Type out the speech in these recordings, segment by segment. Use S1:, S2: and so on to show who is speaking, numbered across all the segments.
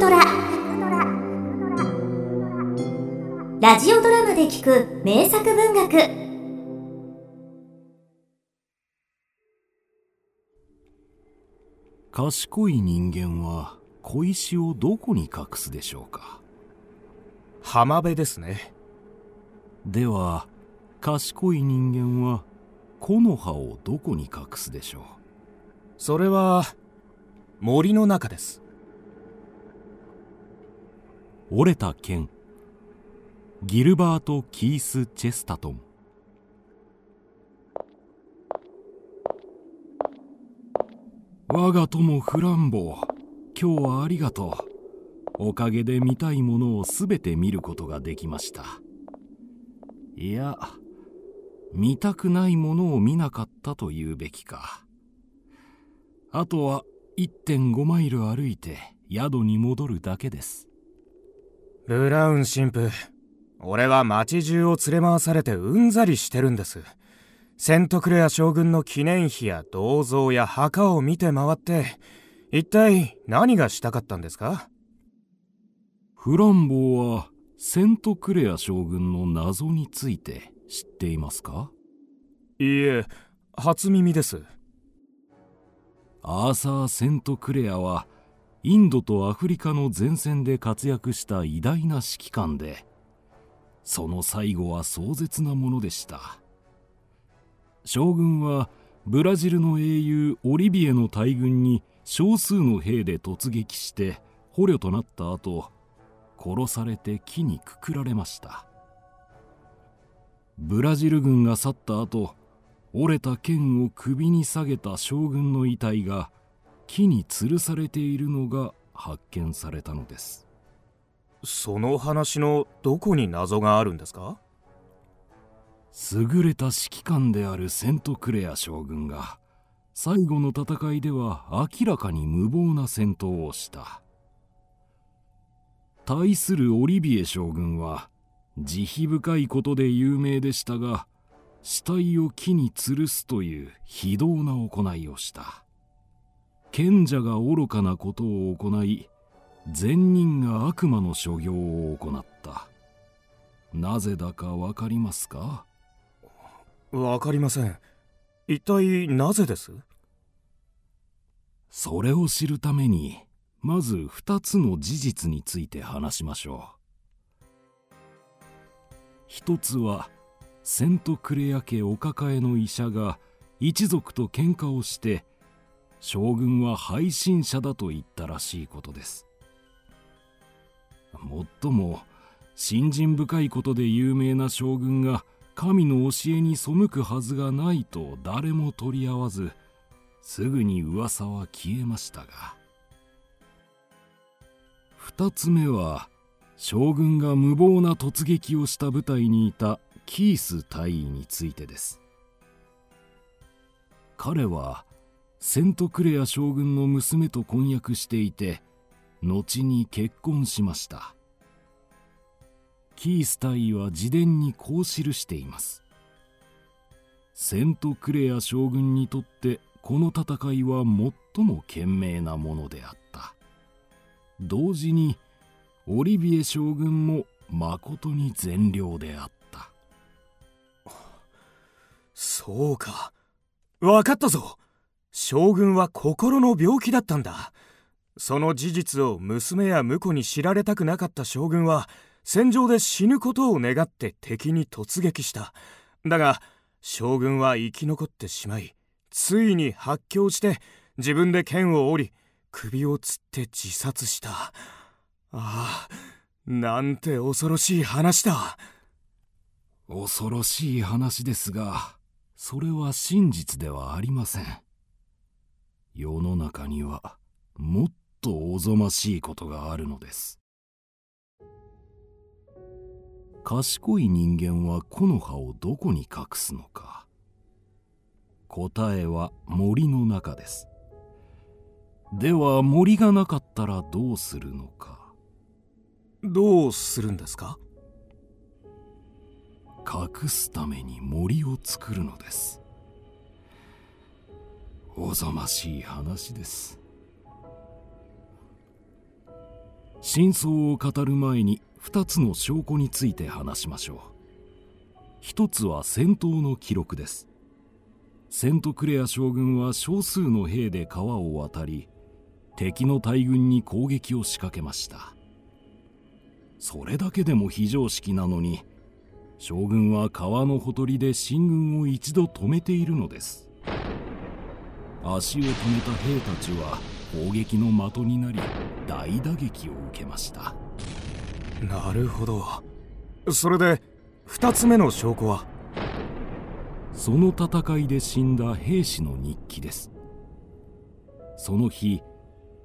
S1: トラ。ラジオドラマで聞く名作文学。
S2: 賢い人間は小石をどこに隠すでしょうか？
S3: 浜辺ですね。
S2: では賢い人間は木の葉をどこに隠すでしょう？
S3: それは森の中です
S2: 折れた剣。ギルバート・キース・チェスタトン我が友フランボ今日はありがとう。おかげで見たいものをすべて見ることができました。いや見たくないものを見なかったと言うべきか。あとは1.5マイル歩いて宿に戻るだけです。
S3: ブラウン神父。俺は町中を連れ回されてうんざりしてるんです。セントクレア将軍の記念碑や銅像や墓を見て回って一体何がしたかったんですか？
S2: フランボーはセントクレア将軍の謎について知っていますか？
S3: いいえ初耳です。
S2: アーサー・セントクレアはインドとアフリカの前線で活躍した偉大な指揮官でその最後は壮絶なものでした。将軍はブラジルの英雄オリビエの大軍に少数の兵で突撃して捕虜となった後殺されて木にくくられました。ブラジル軍が去った後折れた剣を首に下げた将軍の遺体が木に吊るされているのが発見されたのです。
S3: その話のどこに謎があるんですか？
S2: 優れた指揮官であるセントクレア将軍が最後の戦いでは明らかに無謀な戦闘をした。対するオリビエ将軍は慈悲深いことで有名でしたが死体を木に吊るすという非道な行いをした賢者が愚かなことを行い善人が悪魔の所業を行った。なぜだか分かりますか？
S3: わかりません。一体なぜです？
S2: それを知るためにまず2つの事実について話しましょう。一つはセントクレア家お抱えの医者が一族と喧嘩をして将軍は背信者だと言ったらしいことです。もっとも信心深いことで有名な将軍が神の教えに背くはずがないと誰も取り合わずすぐに噂は消えましたが。二つ目は将軍が無謀な突撃をした部隊にいたキース大尉についてです。彼はセントクレア将軍の娘と婚約していて後に結婚しました。キース大尉は自伝にこう記しています。セントクレア将軍にとってこの戦いは最も賢明なものであった。同時にオリビエ将軍もまことに善良であった。
S3: そうか。分かったぞ。将軍は心の病気だったんだ。その事実を娘や婿に知られたくなかった将軍は戦場で死ぬことを願って敵に突撃した。だが将軍は生き残ってしまいついに発狂して自分で剣を折り首をつって自殺した。ああなんて恐ろしい話だ。
S2: 恐ろしい話ですがそれは真実ではありません。世の中にはもっとおぞましいことがあるのです。賢い人間は木の葉をどこに隠すのか。答えは森の中です。では森がなかったらどうするのか。
S3: どうするんですか？
S2: 隠すために森を作るのですおぞましい話です。真相を語る前に2つの証拠について話しましょう。一つは戦闘の記録です。セントクレア将軍は少数の兵で川を渡り敵の大軍に攻撃を仕掛けました。それだけでも非常識なのに将軍は川のほとりで進軍を一度止めているのです。足を止めた兵たちは攻撃の的になり大打撃を受けました。
S3: なるほど。それで2つ目の証拠は？
S2: その戦いで死んだ兵士の日記です。その日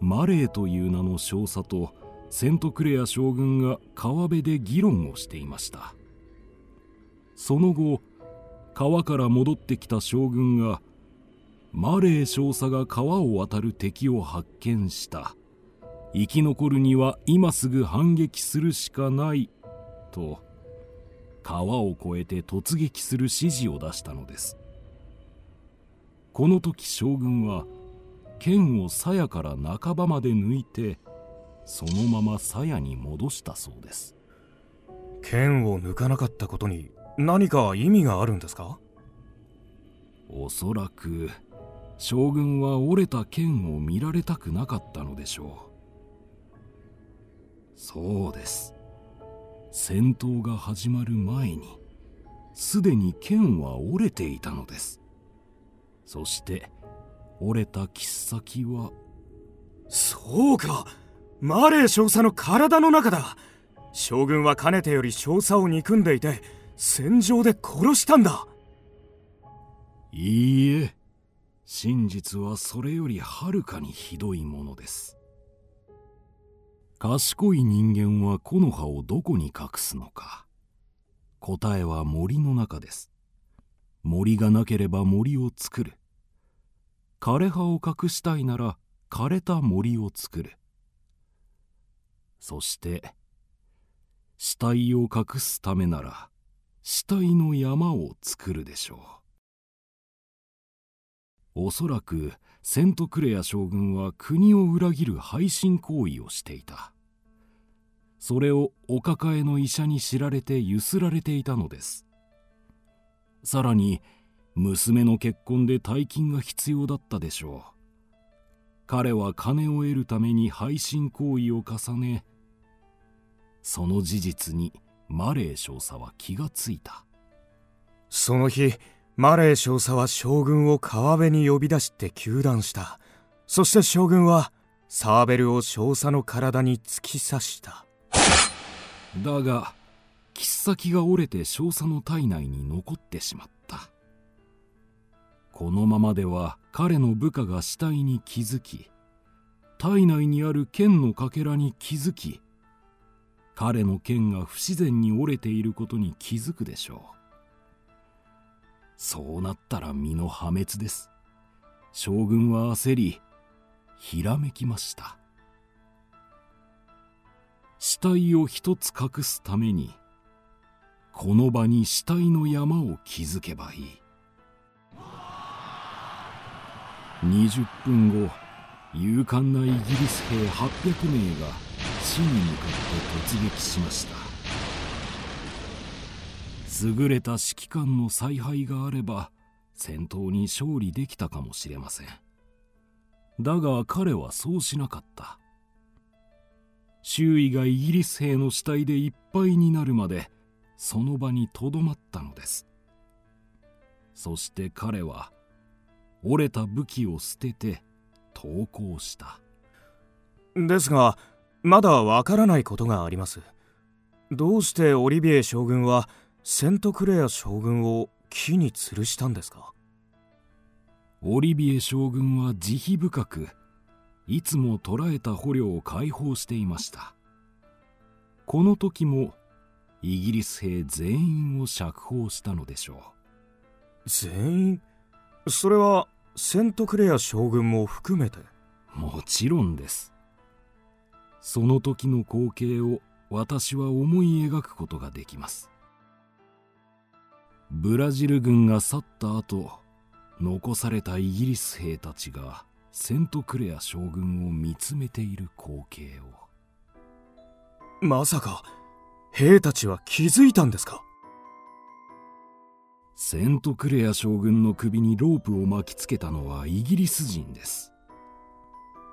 S2: マレーという名の少佐とセントクレア将軍が川辺で議論をしていました。その後川から戻ってきた将軍がマレー少佐が川を渡る敵を発見した。生き残るには今すぐ反撃するしかないと川を越えて突撃する指示を出したのです。この時将軍は剣を鞘から半ばまで抜いてそのまま鞘に戻したそうです。
S3: 剣を抜かなかったことに何か意味があるんですか？
S2: おそらく将軍は折れた剣を見られたくなかったのでしょう。そうです。戦闘が始まる前にすでに剣は折れていたのです。そして折れた切っ先は
S3: そうか。マレー少佐の体の中だ。将軍はかねてより少佐を憎んでいて戦場で殺したんだ。
S2: いいえ真実はそれよりはるかにひどいものです。賢い人間は木の葉をどこに隠すのか。答えは森の中です。森がなければ森を作る。枯れ葉を隠したいなら枯れた森を作る。そして死体を隠すためなら死体の山を作るでしょう。おそらくセントクレア将軍は国を裏切る背信行為をしていた。それをお抱えの医者に知られてゆすられていたのです。さらに娘の結婚で大金が必要だったでしょう。彼は金を得るために背信行為を重ねその事実にマレー少佐は気がついた。
S3: その日マレー少佐は将軍を川辺に呼び出して糾弾した。そして将軍はサーベルを少佐の体に突き刺した。
S2: だが切っ先が折れて少佐の体内に残ってしまった。このままでは彼の部下が死体に気づき体内にある剣のかけらに気づき彼の剣が不自然に折れていることに気づくでしょう。そうなったら身の破滅です。将軍は焦りひらめきました。死体を一つ隠すためにこの場に死体の山を築けばいい。20分後勇敢なイギリス兵800名が死に向かって突撃しました。優れた指揮官の采配があれば戦闘に勝利できたかもしれません。だが彼はそうしなかった。周囲がイギリス兵の死体でいっぱいになるまでその場にとどまったのです。そして彼は折れた武器を捨てて投降した。
S3: ですがまだわからないことがあります。どうしてオリビエ将軍はセントクレア将軍を木に吊るしたんですか？
S2: オリビエ将軍は慈悲深くいつも捕らえた捕虜を解放していました。この時もイギリス兵全員を釈放したのでしょう。
S3: 全員？それはセントクレア将軍も含めて？
S2: もちろんです。その時の光景を私は思い描くことができますブラジル軍が去った後残されたイギリス兵たちがセントクレア将軍を見つめている光景を。
S3: まさか兵たちは気づいたんですか？
S2: セントクレア将軍の首にロープを巻きつけたのはイギリス人です。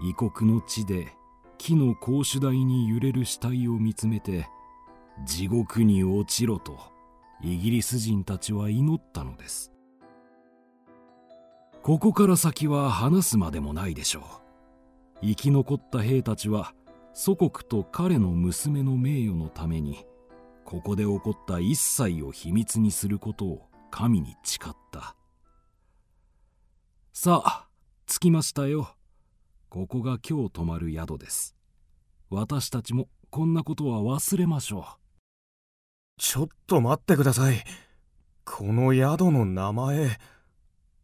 S2: 異国の地で木の格子台に揺れる死体を見つめて地獄に落ちろとイギリス人たちは祈ったのです。ここから先は話すまでもないでしょう。生き残った兵たちは祖国と彼の娘の名誉のためにここで起こった一切を秘密にすることを神に誓った。さあ着きましたよ。ここが今日泊まる宿です。私たちもこんなことは忘れましょう。
S3: ちょっと待ってください。この宿の名前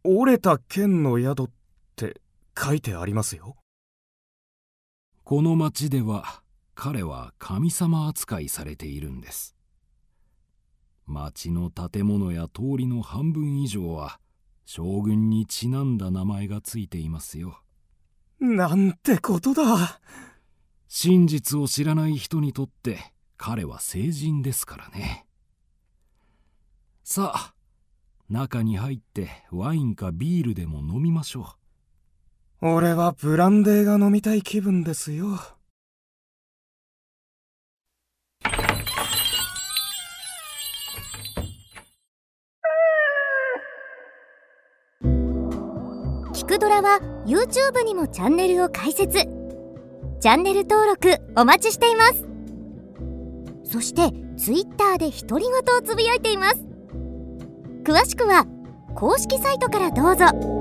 S3: 折れた剣の宿って書いてありますよ。
S2: この町では彼は神様扱いされているんです。町の建物や通りの半分以上は将軍にちなんだ名前がついていますよ。
S3: なんてことだ。
S2: 真実を知らない人にとって彼は聖人ですからね。さあ中に入ってワインかビールでも飲みましょ
S3: う。俺はブランデーが飲みたい気分ですよ。
S1: 聞くドラは YouTube にもチャンネルを開設。チャンネル登録お待ちしていますそして Twitter で独り言をつぶやいています。詳しくは公式サイトからどうぞ。